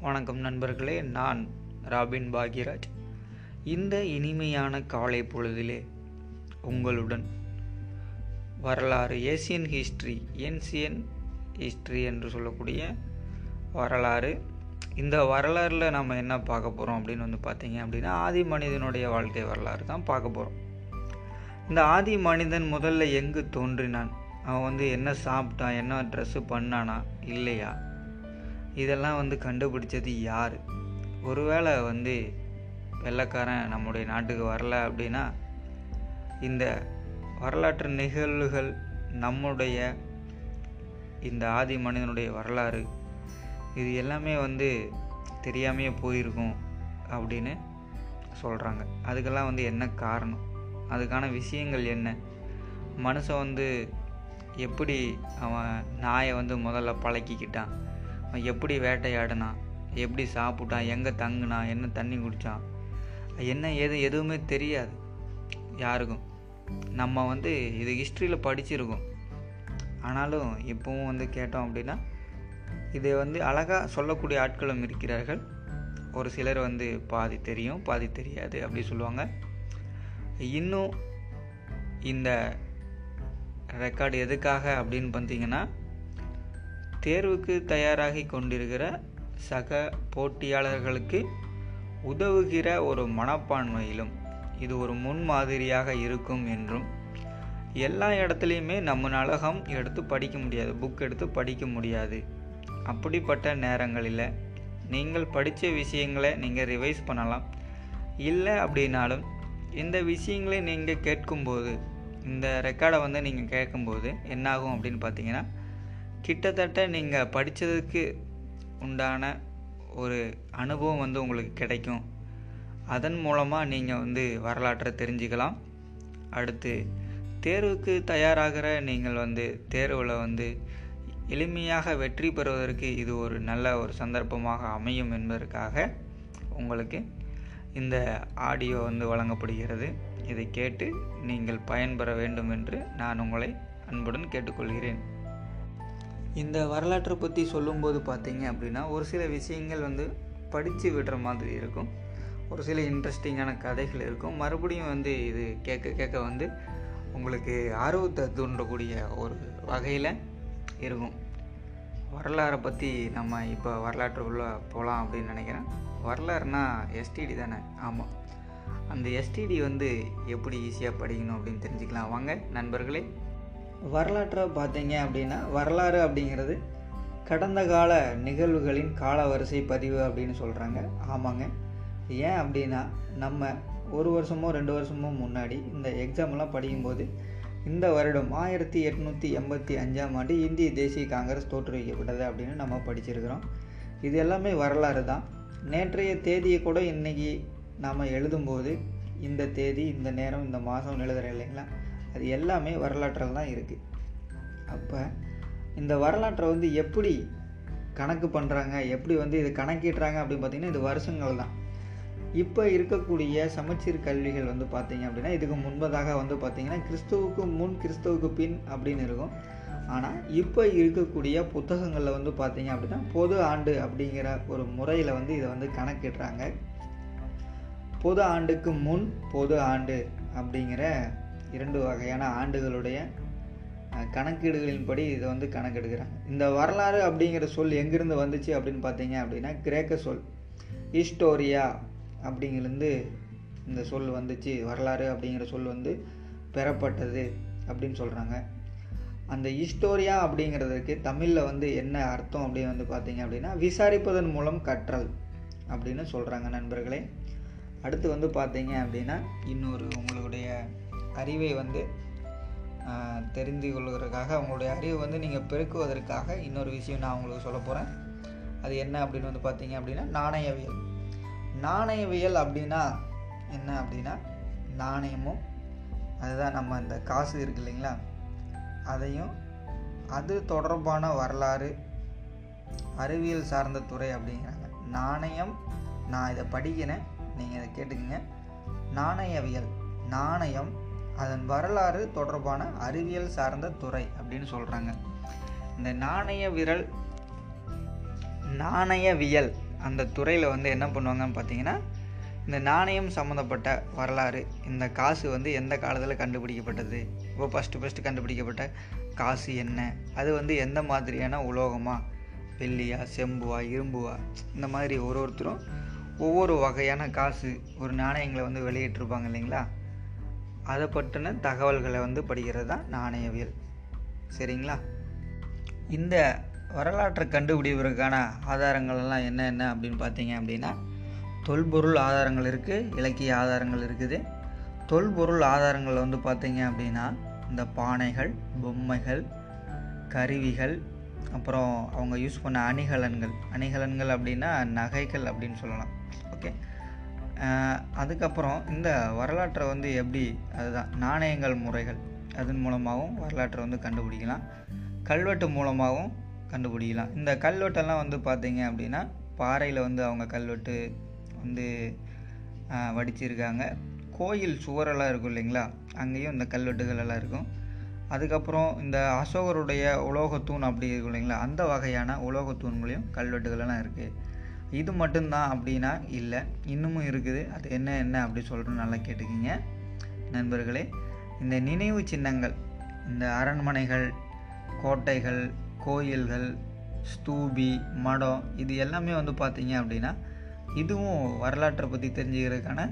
வணக்கம் நண்பர்களே நான் ராபின் பாக்யராஜ். இந்த இனிமையான காலை பொழுதிலே உங்களுடன் வரலாறு ஏசியன் ஹிஸ்ட்ரி ஏன்சியன் ஹிஸ்ட்ரி என்று சொல்லக்கூடிய வரலாறு. இந்த வரலாறில் நம்ம என்ன பார்க்க போகிறோம் அப்படின்னு வந்து பார்த்தீங்க அப்படின்னா ஆதி மனிதனுடைய வாழ்க்கை வரலாறு தான் பார்க்க போகிறோம் இந்த ஆதி மனிதன் முதல்ல எங்கு தோன்றினான்? அவன் வந்து என்ன சாப்பிட்டான் என்ன ட்ரெஸ்ஸு பண்ணானா இல்லையா? இதெல்லாம் வந்து கண்டுபிடிச்சது யார்? ஒருவேளை வந்து வெள்ளைக்காரன் நம்முடைய நாட்டுக்கு வரல அப்படின்னா இந்த வரலாற்று நிகழ்வுகள் நம்முடைய இந்த ஆதி மனிதனுடைய வரலாறு இது எல்லாமே வந்து தெரியாமையே போயிருக்கும் அப்படின்னு சொல்கிறாங்க அதுக்கெல்லாம் வந்து என்ன காரணம்? அதுக்கான விஷயங்கள் என்ன? மனுஷன் வந்து எப்படி அவன் நாயை வந்து முதல்ல பழக்கிக்கிட்டான்? அவன் எப்படி வேட்டையாடினான்? எப்படி சாப்பிட்டான்? எங்கே தங்குனான்? என்ன தண்ணி குடித்தான் என்ன ஏது எதுவுமே தெரியாது. யாருக்கும். நம்ம வந்து இது ஹிஸ்ட்ரியில் படிச்சிருக்கோம். ஆனாலும் இப்போவும் வந்து கேட்டோம் அப்படின்னா இதை வந்து அழகாக சொல்லக்கூடிய ஆட்களும் இருக்கிறார்கள். ஒரு சிலர் வந்து பாதி தெரியும் பாதி தெரியாது அப்படி சொல்லுவாங்க. இன்னும் இந்த ரெக்கார்டு எதுக்காக அப்படின்னு பார்த்தீங்கன்னா தேர்வுக்கு தயாராகி கொண்டிருக்கிற சக போட்டியாளர்களுக்கு உதவுகிற ஒரு மனப்பான்மையிலும் இது ஒரு முன்மாதிரியாக இருக்கும் என்றும் எல்லா இடத்துலையுமே நம்ம நலகம் எடுத்து படிக்க முடியாது புக் எடுத்து படிக்க முடியாது. அப்படிப்பட்ட நேரங்களில் நீங்கள் படித்த விஷயங்களை நீங்கள் ரிவைஸ் பண்ணலாம். இல்லை அப்படின்னாலும் இந்த விஷயங்களை நீங்கள் கேட்கும்போது இந்த ரெக்கார்டை வந்து நீங்கள் கேட்கும்போது என்னாகும் அப்படின்னு பார்த்தீங்கன்னா கிட்டத்தட்ட நீங்கள் படித்ததுக்கு உண்டான ஒரு அனுபவம் வந்து உங்களுக்கு கிடைக்கும். அதன் மூலமாக நீங்கள் வந்து வரலாற்றை தெரிஞ்சுக்கலாம். அடுத்து தேர்வுக்கு தயாராகிற நீங்கள் வந்து தேர்வில் வந்து எளிமையாக வெற்றி பெறுவதற்கு இது ஒரு நல்ல ஒரு சந்தர்ப்பமாக அமையும் என்பதற்காக உங்களுக்கு இந்த ஆடியோ வந்து வழங்கப்படுகிறது. இதை கேட்டு நீங்கள் பயன்பெற வேண்டும் என்று நான் உங்களை அன்புடன் கேட்டுக்கொள்கிறேன். இந்த வரலாற்றை பற்றி சொல்லும்போது பார்த்தீங்க அப்படின்னா ஒரு சில விஷயங்கள் வந்து படித்து விடுற மாதிரி இருக்கும். ஒரு சில இன்ட்ரெஸ்டிங்கான கதைகள் இருக்கும். மறுபடியும் வந்து இது கேட்க கேட்க வந்து உங்களுக்கு ஆர்வத்தை தூண்டக்கூடிய ஒரு வகையில் இருக்கும். வரலாறை பற்றி நம்ம இப்போ வரலாற்றுக்குள்ளே போகலாம் அப்படின்னு நினைக்கிறேன். வரலாறுனா எஸ்டிடி தானே? ஆமாம் அந்த எஸ்டிடி வந்து எப்படி ஈஸியாக படிக்கணும் அப்படின்னு தெரிஞ்சுக்கலாம். வாங்க நண்பர்களே. வரலாற்றை பார்த்தீங்க அப்படின்னா வரலாறு அப்படிங்கிறது கடந்த கால நிகழ்வுகளின் கால வரிசை பதிவு அப்படின்னு சொல்கிறாங்க ஆமாங்க. ஏன் அப்படின்னா நம்ம ஒரு வருஷமோ ரெண்டு வருஷமோ முன்னாடி இந்த எக்ஸாம்லாம் படிக்கும்போது இந்த வருடம் ஆயிரத்தி எட்நூற்றி எண்பத்தி அஞ்சாம் ஆண்டு இந்திய தேசிய காங்கிரஸ் தோற்றுவிக்கப்பட்டது அப்படின்னு நம்ம படிச்சிருக்கிறோம். இது எல்லாமே வரலாறு தான். நேற்றைய தேதியை கூட இன்றைக்கி நாம் எழுதும்போது இந்த தேதி இந்த நேரம் இந்த மாதம் எழுதுகிறோம் இல்லைங்களா? அது எல்லாமே வரலாற்றில் தான் இருக்குது அப்போ இந்த வரலாற்றை வந்து எப்படி கணக்கு பண்ணுறாங்க எப்படி வந்து இது கணக்கிடுறாங்க அப்படின்னு பார்த்திங்கன்னா இது வருஷங்கள் தான். இப்போ இருக்கக்கூடிய சமச்சீர் கல்விகள் வந்து பார்த்திங்க அப்படின்னா இதுக்கு முன்பதாக வந்து பார்த்திங்கன்னா கிறிஸ்துவுக்கு முன் கிறிஸ்துவுக்கு பின் அப்படின்னு இருக்கும். ஆனால் இப்போ இருக்கக்கூடிய புத்தகங்களில் வந்து பார்த்திங்க அப்படின்னா பொது ஆண்டு அப்படிங்கிற ஒரு முறையில் வந்து இதை வந்து கணக்கிடுறாங்க. பொது ஆண்டுக்கு முன் பொது ஆண்டு அப்படிங்கிற இரண்டு வகையான ஆண்டுகளுடைய கணக்கீடுகளின்படி இதை வந்து கணக்கெடுக்கிறாங்க. இந்த வரலாறு அப்படிங்கிற சொல் எங்கிருந்து வந்துச்சு அப்படின்னு பார்த்தீங்க அப்படின்னா கிரேக்க சொல் ஹிஸ்டோரியா அப்படிங்கிருந்து இந்த சொல் வந்துச்சு. வரலாறு அப்படிங்கிற சொல் வந்து பெறப்பட்டது அப்படின்னு சொல்கிறாங்க அந்த ஹிஸ்டோரியா அப்படிங்கிறதுக்கு தமிழில் வந்து என்ன அர்த்தம் அப்படின்னு வந்து பார்த்தீங்க அப்படின்னா விசாரிப்பதன் மூலம் கற்றல் அப்படின்னு சொல்கிறாங்க நண்பர்களே. அடுத்து வந்து பார்த்தீங்க அப்படின்னா இன்னொரு உங்களுடைய அறிவை வந்து தெரிந்து கொள்வதற்காக உங்களுடைய அறிவை வந்து நீங்கள் பெருக்குவதற்காக இன்னொரு விஷயம் நான் உங்களுக்கு சொல்ல போகிறேன் அது என்ன அப்படின்னு வந்து பார்த்தீங்க அப்படின்னா நாணயவியல். நாணயவியல் அப்படின்னா என்ன அப்படின்னா நாணயமும் அதுதான் நம்ம இந்த காசு இருக்கு இல்லைங்களா? அதையும் அது தொடர்பான வரலாறு அறிவியல் சார்ந்த துறை அப்படிங்கிறாங்க. நாணயம் நான் இதை படிக்கிறேன். நீங்கள் இதை கேட்டுக்கங்க. நாணயவியல். நாணயம் அதன் வரலாறு தொடர்பான அறிவியல் சார்ந்த துறை அப்படின்னு சொல்கிறாங்க இந்த நாணய விரல் நாணயவியல் அந்த துறையில் வந்து என்ன பண்ணுவாங்கன்னு பார்த்தீங்கன்னா இந்த நாணயம் சம்மந்தப்பட்ட வரலாறு இந்த காசு வந்து எந்த காலத்தில் கண்டுபிடிக்கப்பட்டது? இப்போ ஃபஸ்ட்டு ஃபஸ்ட்டு கண்டுபிடிக்கப்பட்ட காசு என்ன? அது வந்து எந்த மாதிரியான உலோகமாக வெள்ளியா செம்புவா இரும்புவா? இந்த மாதிரி ஒரு ஒருத்தரும் ஒவ்வொரு வகையான காசு ஒரு நாணயங்களை வந்து வெளியிட்டிருப்பாங்க இல்லைங்களா? அதை பற்றின தகவல்களை வந்து படிக்கிறது தான் நாணயவியல். சரிங்களா? இந்த வரலாற்றை கண்டுபிடிப்பதற்கான ஆதாரங்கள் எல்லாம் அப்படின்னு பார்த்தீங்க அப்படின்னா தொல்பொருள் ஆதாரங்கள் இருக்குது இலக்கிய ஆதாரங்கள் இருக்குது. தொல்பொருள் ஆதாரங்கள் வந்து பார்த்தீங்க அப்படின்னா இந்த பானைகள் பொம்மைகள் கருவிகள் அப்புறம் அவங்க யூஸ் பண்ண அணிகலன்கள். அணிகலன்கள் அப்படின்னா நகைகள் அப்படின்னு சொல்லலாம். ஓகே. அதுக்கப்புறம் இந்த வரலாற்றை வந்து எப்படி அதுதான் நாணயங்கள் முறைகள் அதன் மூலமாகவும் வரலாற்றை வந்து கண்டுபிடிக்கலாம். கல்வெட்டு மூலமாகவும் கண்டுபிடிக்கலாம். இந்த கல்வெட்டெல்லாம் வந்து பார்த்தீங்க அப்படின்னா பாறையில் வந்து அவங்க கல்வெட்டு வந்து வடிச்சிருக்காங்க. கோயில் சுவரெல்லாம் இருக்கும் இல்லைங்களா? அங்கேயும் இந்த கல்வெட்டுகள் எல்லாம் இருக்கும். அதுக்கப்புறம் இந்த அசோகருடைய உலோகத்தூண் அப்படி இருக்கும் இல்லைங்களா? அந்த வகையான உலோகத்தூண்களையும் கல்வெட்டுகள் எல்லாம் இருக்குது இது மட்டும்தான் அப்படின்னா இல்லை. இன்னமும் இருக்குது. அது என்ன என்ன அப்படி சொல்கிறோம் நல்லா கேட்டுக்கிங்க. நண்பர்களே இந்த நினைவு சின்னங்கள் இந்த அரண்மனைகள் கோட்டைகள் கோயில்கள் ஸ்தூபி மடம் இது எல்லாமே வந்து பார்த்தீங்க அப்படின்னா இதுவும் வரலாற்றை பற்றி தெரிஞ்சுக்கிறதுக்கான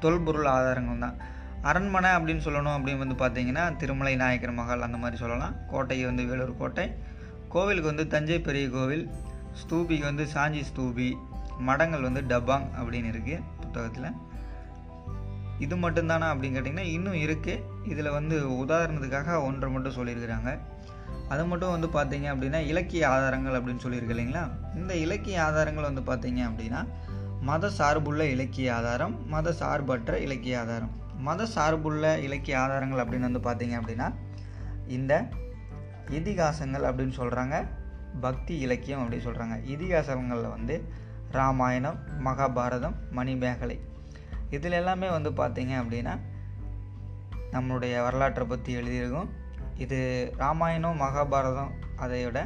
தொல்பொருள் ஆதாரங்கள் தான். அரண்மனை அப்படின்னு சொல்லணும் அப்படின்னு வந்து பார்த்தீங்கன்னா திருமலை நாயக்கர் மகால் அந்த மாதிரி சொல்லலாம். கோட்டையை வந்து வேலூர் கோட்டை. கோவிலுக்கு வந்து தஞ்சை பெரிய கோவில் ஸ்தூபிக்கு வந்து சாஞ்சி ஸ்தூபி மடங்கள் வந்து டபாங் அப்படின்னு இருக்குது புத்தகத்தில். இது மட்டும்தானா அப்படின்னு கேட்டிங்கன்னா இன்னும் இருக்குது இதில் வந்து உதாரணத்துக்காக ஒன்றை மட்டும் சொல்லியிருக்கிறாங்க. அது மட்டும் வந்து பார்த்தீங்க அப்படின்னா இலக்கிய ஆதாரங்கள் அப்படின்னு சொல்லியிருக்கு இல்லைங்களா? இந்த இலக்கிய ஆதாரங்கள் வந்து பார்த்தீங்க அப்படின்னா மத சார்புள்ள இலக்கிய ஆதாரம் மத சார்பற்ற இலக்கிய ஆதாரம். மத சார்புள்ள இலக்கிய ஆதாரங்கள் அப்படின்னு வந்து பார்த்தீங்க அப்படின்னா இந்த இதிகாசங்கள் அப்படின்னு சொல்கிறாங்க பக்தி இலக்கியம் அப்படின்னு சொல்கிறாங்க இதிகாசங்களில் வந்து ராமாயணம் மகாபாரதம் மணிமேகலை. இதில் எல்லாமே வந்து பார்த்தீங்க அப்படின்னா நம்மளுடைய வரலாற்றை பற்றி எழுதியிருக்கும். இது ராமாயணம் மகாபாரதம் அதையோட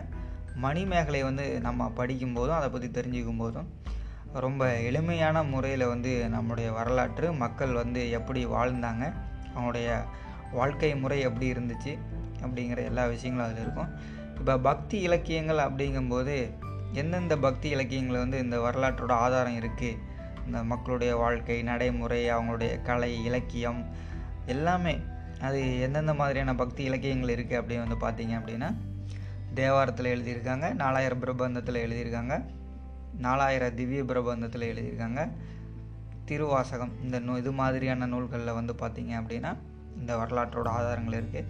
மணிமேகலை வந்து நம்ம படிக்கும்போதும் அதை பற்றி தெரிஞ்சுக்கும் போதும் ரொம்ப எளிமையான முறையில் வந்து நம்முடைய வரலாற்று மக்கள் வந்து எப்படி வாழ்ந்தாங்க அவங்களுடைய வாழ்க்கை முறை எப்படி இருந்துச்சு அப்படிங்கிற எல்லா விஷயங்களும் அதில் இருக்கும். இப்போ பக்தி இலக்கியங்கள் அப்படிங்கும்போது எந்தெந்த பக்தி இலக்கியங்கள் வந்து இந்த வரலாற்றோட ஆதாரம் இருக்குது இந்த மக்களுடைய வாழ்க்கை நடைமுறை அவங்களுடைய கலை இலக்கியம் எல்லாமே அது எந்தெந்த மாதிரியான பக்தி இலக்கியங்கள் இருக்குது அப்படின்னு வந்து பார்த்தீங்க அப்படின்னா தேவாரத்தில் எழுதியிருக்காங்க நாலாயிரம் பிரபந்தத்தில் எழுதியிருக்காங்க நாலாயிரம் திவ்ய பிரபந்தத்தில் எழுதியிருக்காங்க திருவாசகம் இந்த நூ இது மாதிரியான நூல்களில் வந்து பார்த்தீங்க அப்படின்னா இந்த வரலாற்றோட ஆதாரங்கள் இருக்குது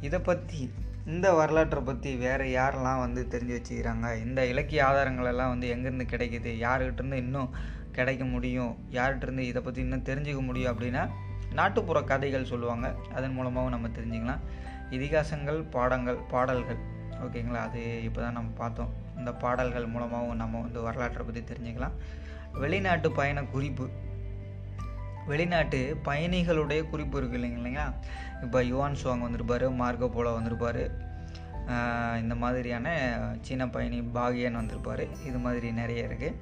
இதை பற்றி இந்த வரலாற்றை பற்றி வேறு யாரெல்லாம் வந்து தெரிஞ்சு வச்சுக்கிறாங்க? இந்த இலக்கிய ஆதாரங்கள் எல்லாம் வந்து எங்கேருந்து கிடைக்குது? யாருக்கிட்டேருந்து இன்னும் கிடைக்க முடியும்? யார்கிட்டேருந்து இதை பற்றி இன்னும் தெரிஞ்சுக்க முடியும் அப்படின்னா நாட்டுப்புற கதைகள் சொல்லுவாங்க. அதன் மூலமாகவும் நம்ம தெரிஞ்சுக்கலாம். இதிகாசங்கள் பாடங்கள் பாடல்கள். ஓகேங்களா? அது இப்போ தான் நம்ம பார்த்தோம். இந்த பாடல்கள் மூலமாகவும் நம்ம வந்து வரலாற்றை பற்றி தெரிஞ்சுக்கலாம். வெளிநாட்டு பயண குறிப்பு. வெளிநாட்டு பயணிகளுடைய குறிப்பு இருக்குது இல்லைங்க இல்லைங்களா? இப்போ யுவான் சுவாங் வந்திருப்பார் மார்க்கோ போலோ வந்திருப்பார். இந்த மாதிரியான சீன பயணி பாகியன் வந்திருப்பார். இது மாதிரி நிறைய இருக்குது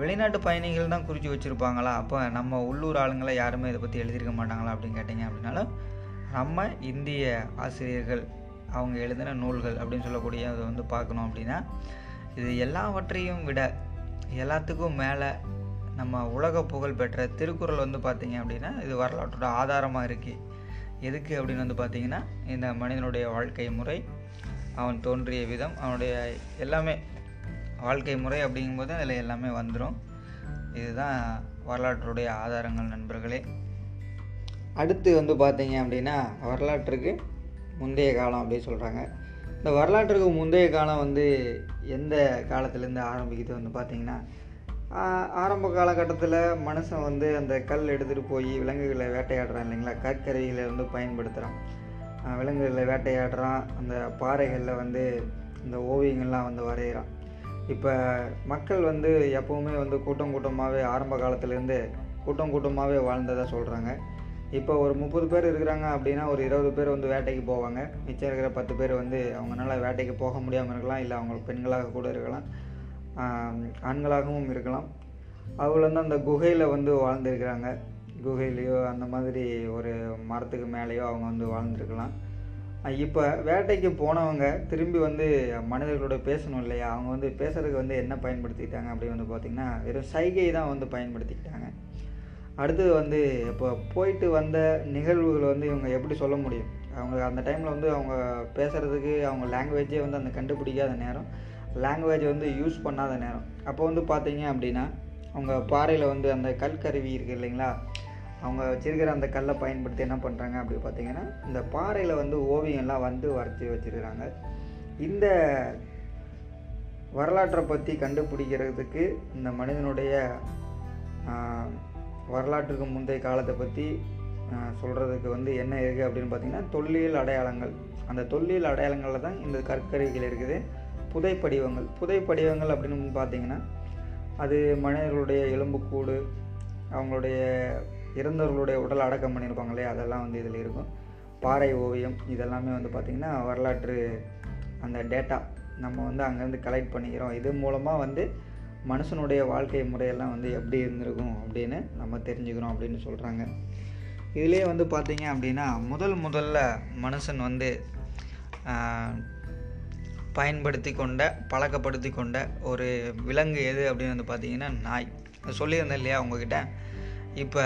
வெளிநாட்டு பயணிகள் தான் குறித்து வச்சுருப்பாங்களா? அப்போ நம்ம உள்ளூர் ஆளுங்களை யாருமே இதை பற்றி எழுதியிருக்க மாட்டாங்களா அப்படின்னு கேட்டிங்க அப்படின்னாலும் நம்ம இந்திய ஆசிரியர்கள் அவங்க எழுதின நூல்கள் அப்படின்னு சொல்லக்கூடிய அதை வந்து பார்க்கணும் அப்படின்னா இது எல்லாவற்றையும் விட எல்லாத்துக்கும் மேலே நம்ம உலக புகழ் பெற்ற திருக்குறள் வந்து பார்த்திங்க அப்படின்னா இது வரலாற்றோட ஆதாரமாக இருக்குது எதுக்கு அப்படின்னு வந்து பார்த்திங்கன்னா இந்த மனிதனுடைய வாழ்க்கை முறை அவன் தோன்றிய விதம் அவனுடைய எல்லாமே வாழ்க்கை முறை அப்படிங்கும்போது அதில் எல்லாமே வந்துடும் இதுதான் வரலாற்றுடைய ஆதாரங்கள் நண்பர்களே. அடுத்து வந்து பார்த்தீங்க அப்படின்னா வரலாற்றுக்கு முந்தைய காலம் அப்படின்னு சொல்கிறாங்க இந்த வரலாற்றுக்கு முந்தைய காலம் வந்து எந்த காலத்துலேருந்து ஆரம்பிக்குது வந்து பார்த்திங்கன்னா ஆரம்ப காலகட்டத்தில் மனுஷன் வந்து அந்த கல் எடுத்துகிட்டு போய் விலங்குகளை வேட்டையாடுறான் இல்லைங்களா? கற்கரைகளை வந்து பயன்படுத்துகிறான் விலங்குகளை வேட்டையாடுறான். அந்த பாறைகளில் வந்து இந்த ஓவியங்கள்லாம் வந்து வரைகிறான். இப்போ மக்கள் வந்து எப்போவுமே வந்து கூட்டம் கூட்டமாகவே ஆரம்ப காலத்துலேருந்து கூட்டம் கூட்டமாகவே வாழ்ந்ததாக சொல்கிறாங்க இப்போ ஒரு முப்பது பேர் இருக்கிறாங்க அப்படின்னா ஒரு இருபது பேர் வந்து வேட்டைக்கு போவாங்க. மிச்சம் இருக்கிற பத்து பேர் வந்து அவங்களால வேட்டைக்கு போக முடியாமல் இருக்கலாம் இல்லை அவங்க பெண்களாக கூட இருக்கலாம். ஆண்களாகவும் இருக்கலாம். அவங்க வந்து அந்த குகையில் வந்து வாழ்ந்துருக்கிறாங்க. குகையிலையோ அந்த மாதிரி ஒரு மரத்துக்கு மேலேயோ அவங்க வந்து வாழ்ந்துருக்கலாம். இப்போ வேட்டைக்கு போனவங்க திரும்பி வந்து மனிதர்களோட பேசணும் இல்லையா? அவங்க வந்து பேசுறதுக்கு வந்து என்ன பயன்படுத்திக்கிட்டாங்க அப்படின்னு வந்து பார்த்திங்கன்னா வெறும் சைகை தான் வந்து பயன்படுத்திக்கிட்டாங்க. அடுத்தது வந்து இப்போ போயிட்டு வந்த நிகழ்வுகளை வந்து இவங்க எப்படி சொல்ல முடியும்? அவங்க அந்த டைமில் வந்து அவங்க பேசுகிறதுக்கு அவங்க லாங்குவேஜே வந்து அந்த கண்டுபிடிக்காத நேரம். லாங்குவேஜ் வந்து யூஸ் பண்ணாத நேரம். அப்போ வந்து பார்த்தீங்க அப்படின்னா அவங்க பாறையில் வந்து அந்த கல்கருவி இருக்குது இல்லைங்களா? அவங்க வச்சுருக்கிற அந்த கல்லை பயன்படுத்தி என்ன பண்ணுறாங்க அப்படி பார்த்தீங்கன்னா இந்த பாறையில் வந்து ஓவியம்லாம் வந்து வரைச்சி வச்சிருக்கிறாங்க. இந்த வரலாற்றை பற்றி கண்டுபிடிக்கிறதுக்கு இந்த மனிதனுடைய வரலாற்றுக்கு முந்தைய காலத்தை பற்றி சொல்கிறதுக்கு வந்து என்ன இருக்குது அப்படின்னு பார்த்தீங்கன்னா தொல்லியல் அடையாளங்கள். அந்த தொல்லியல் அடையாளங்களில் தான் இந்த கற்கருவிகள் இருக்குது. புதை படிவங்கள் புதை படிவங்கள் அப்படின்னு பார்த்தீங்கன்னா அது மனிதர்களுடைய எலும்புக்கூடு அவங்களுடைய இறந்தவர்களுடைய உடல் அடக்கம் பண்ணியிருப்பாங்க இல்லையா? அதெல்லாம் வந்து இதில் இருக்கும். பாறை ஓவியம் இதெல்லாமே வந்து பார்த்திங்கன்னா வரலாற்று அந்த டேட்டா நம்ம வந்து அங்கேருந்து கலெக்ட் பண்ணிக்கிறோம். இது மூலமாக வந்து மனுஷனுடைய வாழ்க்கை முறையெல்லாம் வந்து எப்படி இருந்திருக்கும் அப்படின்னு நம்ம தெரிஞ்சுக்கிறோம் அப்படின்னு சொல்கிறாங்க இதுலேயே வந்து பார்த்திங்க அப்படின்னா முதல் முதல்ல மனுஷன் வந்து பயன்படுத்தி கொண்ட பழக்கப்படுத்தி கொண்ட ஒரு விலங்கு எது அப்படின்னு வந்து பார்த்தீங்கன்னா நாய். சொல்லியிருந்தேன் இல்லையா உங்ககிட்ட? இப்போ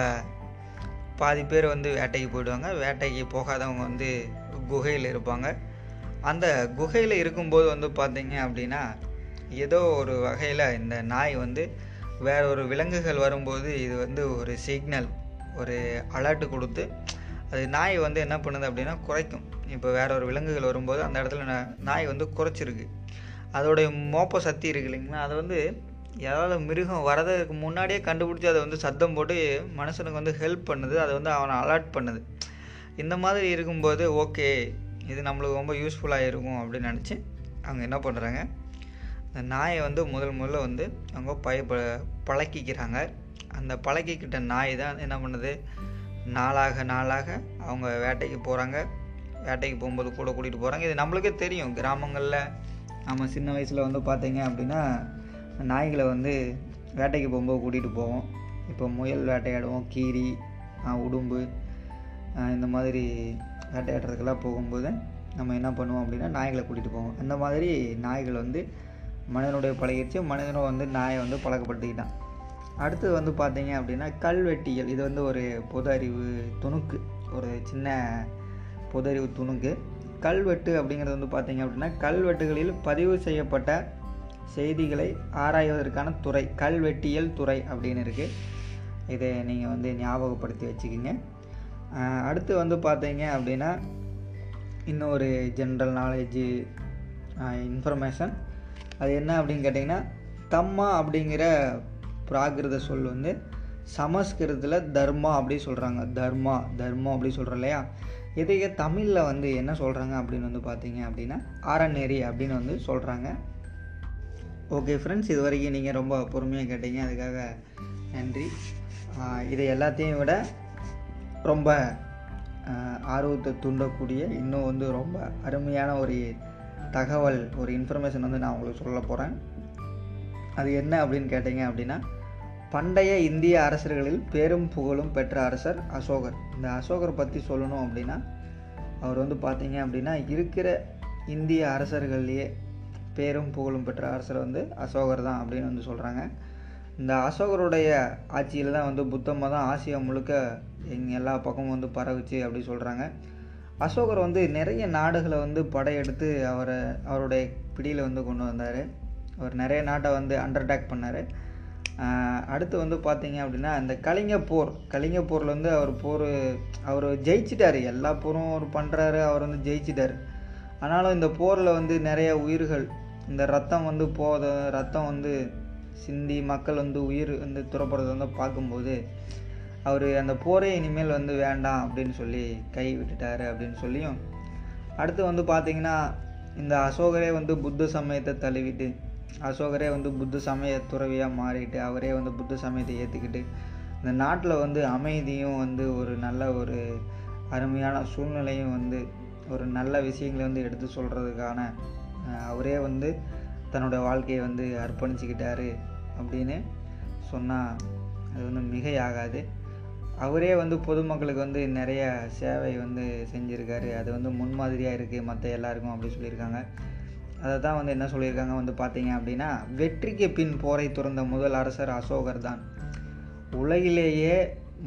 பாதி பேர் வந்து வேட்டைக்கு போயிடுவாங்க. வேட்டைக்கு போகாதவங்க வந்து குகையில் இருப்பாங்க. அந்த குகையில் இருக்கும்போது வந்து பார்த்தீங்க அப்படின்னா ஏதோ ஒரு வகையில் இந்த நாய் வந்து வேற ஒரு விலங்குகள் வரும்போது இது வந்து ஒரு சிக்னல் ஒரு அலர்ட் கொடுத்து அது நாய் வந்து என்ன பண்ணுது அப்படின்னா குறைக்கும். இப்போ வேற ஒரு விலங்குகள் வரும்போது அந்த இடத்துல நாய் வந்து குறைச்சிருக்கு. அதோடைய மோப்ப சக்தி இருக்கு இல்லைங்களா? அதை வந்து ஏதாவது மிருகம் வரதுக்கு முன்னாடியே கண்டுபிடிச்சி அதை வந்து சத்தம் போட்டு மனுஷனுக்கு வந்து ஹெல்ப் பண்ணுது. அதை வந்து அவனை அலர்ட் பண்ணுது. இந்த மாதிரி இருக்கும்போது ஓகே இது நம்மளுக்கு ரொம்ப யூஸ்ஃபுல்லாக இருக்கும் அப்படின்னு நினச்சி அவங்க என்ன பண்ணுறாங்க இந்த நாயை வந்து முதல் முதல்ல வந்து அவங்க பய ப- பழக்கிக்கிறாங்க. அந்த பழக்கிக்கிட்ட நாய் தான் என்ன பண்ணுது? நாளாக நாளாக அவங்க வேட்டைக்கு போகிறாங்க வேட்டைக்கு போகும்போது கூட கூட்டிகிட்டு போகிறாங்க இது நம்மளுக்கே தெரியும். கிராமங்களில் நம்ம சின்ன வயசில் வந்து பார்த்தீங்க அப்படின்னா நாய்களை வந்து வேட்டைக்கு போகும்போது கூட்டிகிட்டு போவோம். இப்போ முயல் வேட்டையாடுவோம் கீரி உடும்பு இந்த மாதிரி வேட்டையாடுறதுக்கெல்லாம் போகும்போது நம்ம என்ன பண்ணுவோம் அப்படின்னா நாய்களை கூட்டிகிட்டு போவோம். அந்த மாதிரி நாய்கள் வந்து மனிதனுடைய பழகிடுச்சு. மனிதனும் வந்து நாயை வந்து பழக்கப்படுத்திக்கிட்டான். அடுத்தது வந்து பார்த்தீங்க அப்படின்னா கல்வெட்டியல் இது வந்து ஒரு பொது அறிவு துணுக்கு. ஒரு சின்ன புதறிவு துணுக்கு. கல்வெட்டு அப்படிங்கிறது வந்து பார்த்தீங்க அப்படின்னா கல்வெட்டுகளில் பதிவு செய்யப்பட்ட செய்திகளை ஆராய்வதற்கான துறை கல்வெட்டியல் துறை அப்படின்னு இருக்குது இதை நீங்கள் வந்து ஞாபகப்படுத்தி வச்சுக்கிங்க. அடுத்து வந்து பார்த்தீங்க அப்படின்னா இன்னொரு ஜென்ரல் நாலேஜு இன்ஃபர்மேஷன் அது என்ன அப்படின்னு கேட்டிங்கன்னா தம்மா அப்படிங்கிற பிராகிருத சொல் வந்து சமஸ்கிருதத்தில் தர்மா அப்படி சொல்கிறாங்க தர்மா தர்மம் அப்படி சொல்கிறோம் இல்லையா? இதையே தமிழில் வந்து என்ன சொல்கிறாங்க அப்படின்னு வந்து பார்த்தீங்க அப்படின்னா ஆரநேரி அப்படின்னு வந்து சொல்கிறாங்க ஓகே ஃப்ரெண்ட்ஸ் இது வரைக்கும் நீங்கள் ரொம்ப பொறுமையாக கேட்டீங்க. அதுக்காக நன்றி. இதை எல்லாத்தையும் விட ரொம்ப ஆர்வத்தை தூண்டக்கூடிய இன்னும் வந்து ரொம்ப அருமையான ஒரு தகவல் ஒரு இன்ஃபர்மேஷன் வந்து நான் உங்களுக்கு சொல்ல போகிறேன் அது என்ன அப்படின்னு கேட்டிங்க அப்படின்னா பண்டைய இந்திய அரசர்களில் பேரும் புகழும் பெற்ற அரசர் அசோகர். இந்த அசோகர் பற்றி சொல்லணும் அப்படின்னா அவர் வந்து பார்த்தீங்க அப்படின்னா இருக்கிற இந்திய அரசர்கள்லேயே பேரும் புகழும் பெற்ற அரசர் வந்து அசோகர் தான் அப்படின்னு வந்து சொல்கிறாங்க இந்த அசோகருடைய ஆட்சியில் தான் வந்து புத்த மதம் ஆசியா முழுக்க எங்கள் எல்லா பக்கமும் வந்து பரவுச்சு அப்படி சொல்கிறாங்க அசோகர் வந்து நிறைய நாடுகளை வந்து படையெடுத்து அவரை அவருடைய பிடியில் வந்து கொண்டு வந்தார். அவர் நிறைய நாட்டை வந்து அண்டர் பண்ணார். அடுத்து வந்து பார்த்தீங்க அப்படின்னா இந்த கலிங்க போர். கலிங்க போரில் வந்து அவர் போர் அவர் ஜெயிச்சிட்டார். எல்லா போரும் அவர் பண்ணுறாரு அவர் வந்து ஜெயிச்சிட்டார். ஆனாலும் இந்த போரில் வந்து நிறைய உயிர்கள் இந்த ரத்தம் வந்து போத ரத்தம் வந்து சிந்தி மக்கள் வந்து உயிர் வந்து துறப்படுறத வந்து பார்க்கும்போது அவர் அந்த போரே இனிமேல் வந்து வேண்டாம் அப்படின்னு சொல்லி கை விட்டுட்டார் அப்படின்னு சொல்லியும் அடுத்து வந்து பார்த்திங்கன்னா இந்த அசோகரே வந்து புத்த சமயத்தை தழுவிட்டு அசோகரே வந்து புத்த சமய துறவியாக மாறிட்டு அவரே வந்து புத்த சமயத்தை ஏற்றுக்கிட்டு இந்த நாட்டில் வந்து அமைதியும் வந்து ஒரு நல்ல ஒரு அருமையான சூழ்நிலையும் வந்து ஒரு நல்ல விஷயங்களை வந்து எடுத்து சொல்கிறதுக்கான அவரே வந்து தன்னோட வாழ்க்கையை வந்து அர்ப்பணிச்சுக்கிட்டாரு அப்படின்னு சொன்னால் அது வந்து மிகையாகாது. அவரே வந்து பொதுமக்களுக்கு வந்து நிறைய சேவை வந்து செஞ்சுருக்காரு. அது வந்து முன்மாதிரியாக இருக்குது மற்ற எல்லாருக்கும் அப்படி சொல்லியிருக்காங்க. அதை தான் வந்து என்ன சொல்லியிருக்காங்க வந்து பார்த்தீங்க அப்படின்னா வெற்றிக்கு பின் போரை துறந்த முதல் அரசர் அசோகர் தான். உலகிலேயே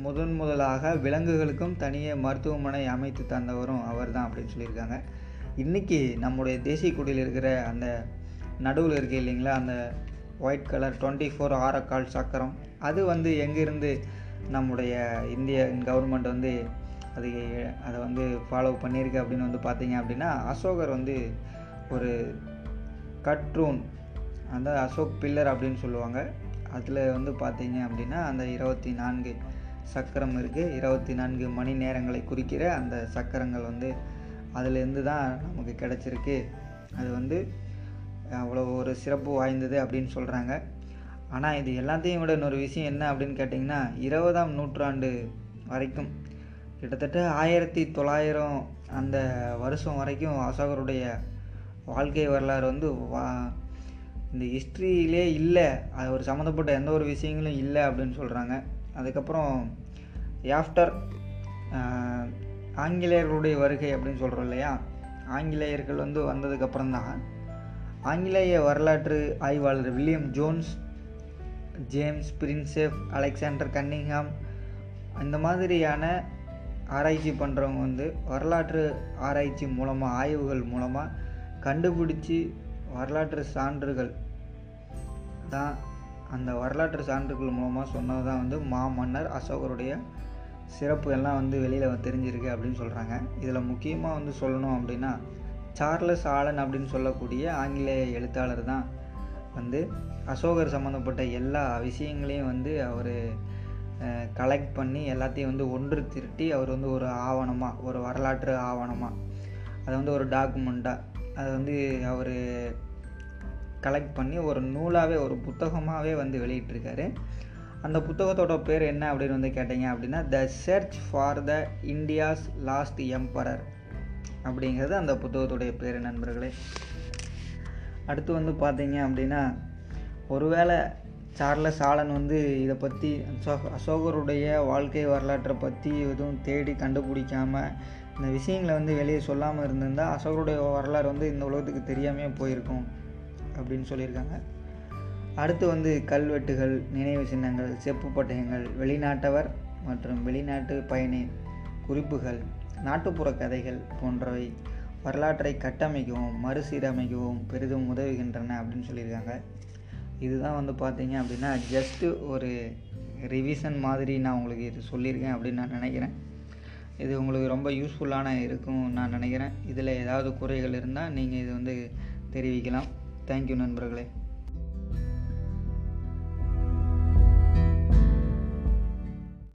முதன் முதலாக விலங்குகளுக்கும் தனியே மருத்துவமனை அமைத்து தந்தவரும் அவர் தான் அப்படின்னு சொல்லியிருக்காங்க. இன்றைக்கி நம்முடைய தேசிய கொடியில் இருக்கிற அந்த நடுவில் இருக்கு இல்லைங்களா அந்த ஒயிட் கலர் டுவெண்ட்டி ஃபோர் ஆரக்கால் சக்கரம். அது வந்து எங்கேருந்து நம்முடைய இந்திய கவர்மெண்ட் வந்து அது அதை வந்து ஃபாலோ பண்ணியிருக்கு அப்படின்னு வந்து பார்த்தீங்க அப்படின்னா அசோகர் வந்து ஒரு கட்ரூன் அந்த அசோக் பில்லர் அப்படின்னு சொல்லுவாங்க. அதில் வந்து பார்த்தீங்க அப்படின்னா அந்த இருபத்தி நான்கு சக்கரம் இருக்குது இருபத்தி நான்கு மணி நேரங்களை குறிக்கிற அந்த சக்கரங்கள் வந்து அதுலேருந்து தான் நமக்கு கிடச்சிருக்கு. அது வந்து அவ்வளோ ஒரு சிறப்பு வாய்ந்தது அப்படின்னு சொல்கிறாங்க ஆனால் இது எல்லாத்தையும் விட இன்னொரு விஷயம் என்ன அப்படின்னு கேட்டிங்கன்னா இருபதாம் நூற்றாண்டு வரைக்கும் கிட்டத்தட்ட ஆயிரத்தி தொள்ளாயிரம் அந்த வருஷம் வரைக்கும் அசோகருடைய வாழ்க்கை வரலாறு வந்து வா இந்த ஹிஸ்ட்ரியிலே இல்லை. அது ஒரு சம்மந்தப்பட்ட எந்த ஒரு விஷயங்களும் இல்லை அப்படின்னு சொல்கிறாங்க அதுக்கப்புறம் ஆஃப்டர் ஆங்கிலேயர்களுடைய வருகை அப்படின்னு சொல்கிறோம் இல்லையா? ஆங்கிலேயர்கள் வந்து வந்ததுக்கப்புறம் தான் ஆங்கிலேய வரலாற்று ஆய்வாளர் William Jones James Prinsep Alexander Cunningham இந்த மாதிரியான ஆராய்ச்சி பண்ணுறவங்க வந்து வரலாற்று ஆராய்ச்சி மூலமாக ஆய்வுகள் மூலமாக கண்டுபிடிச்சி வரலாற்று சான்றுகள். தான் அந்த வரலாற்று சான்றுகள் மூலமாக சொன்னது தான் வந்து மாமன்னர் அசோகருடைய சிறப்பு எல்லாம் வந்து வெளியில் தெரிஞ்சிருக்கு அப்படின்னு சொல்கிறாங்க இதில் முக்கியமாக வந்து சொல்லணும் அப்படின்னா சார்லஸ் ஆலன் அப்படின்னு சொல்லக்கூடிய ஆங்கிலேய எழுத்தாளர் தான் வந்து அசோகர் சம்மந்தப்பட்ட எல்லா விஷயங்களையும் வந்து அவர் கலெக்ட் பண்ணி எல்லாத்தையும் வந்து ஒன்று திருட்டி அவர் வந்து ஒரு ஆவணமாக ஒரு வரலாற்று ஆவணமாக அதை வந்து ஒரு டாக்குமெண்ட்டாக அதை வந்து அவர் கலெக்ட் பண்ணி ஒரு நூலாகவே ஒரு புத்தகமாகவே வந்து வெளியிட்டிருக்காரு. அந்த புத்தகத்தோட பேர் என்ன அப்படின்னு வந்து கேட்டிங்க அப்படின்னா the search for the India's lost emperor அப்படிங்கிறது அந்த புத்தகத்துடைய பேர் நண்பர்களே. அடுத்து வந்து பார்த்தீங்க அப்படின்னா ஒருவேளை சார்லஸ் ஆலன் வந்து இதை பற்றி அசோகருடைய வாழ்க்கை வரலாற்றை பற்றி எதுவும் தேடி கண்டுபிடிக்காமல் இந்த விஷயங்களை வந்து வெளியே சொல்லாமல் இருந்திருந்தால் அசோகருடைய வரலாறு வந்து இந்த உலகத்துக்கு தெரியாமே போயிருக்கும் அப்படின்னு சொல்லியிருக்காங்க. அடுத்து வந்து கல்வெட்டுகள் நினைவு சின்னங்கள் செப்பு பட்டயங்கள் வெளிநாட்டவர் மற்றும் வெளிநாட்டு பயணி குறிப்புகள் நாட்டுப்புற கதைகள் போன்றவை வரலாற்றை கட்டமைக்கவும் மறுசீரமைக்கவும் பெரிதும் உதவுகின்றன அப்படின்னு சொல்லியிருக்காங்க. இதுதான் வந்து பார்த்தீங்க அப்படின்னா ஜஸ்ட்டு ஒரு ரிவிஷன் மாதிரி நான் உங்களுக்கு இது சொல்லியிருக்கேன் அப்படின்னு நான் நினைக்கிறேன். இது உங்களுக்கு ரொம்ப யூஸ்ஃபுல்லான இருக்கும் நான் நினைக்கிறேன். இதில் ஏதாவது குறைகள் இருந்தால் நீங்கள் இது வந்து தெரிவிக்கலாம். தேங்க்யூ நண்பர்களே.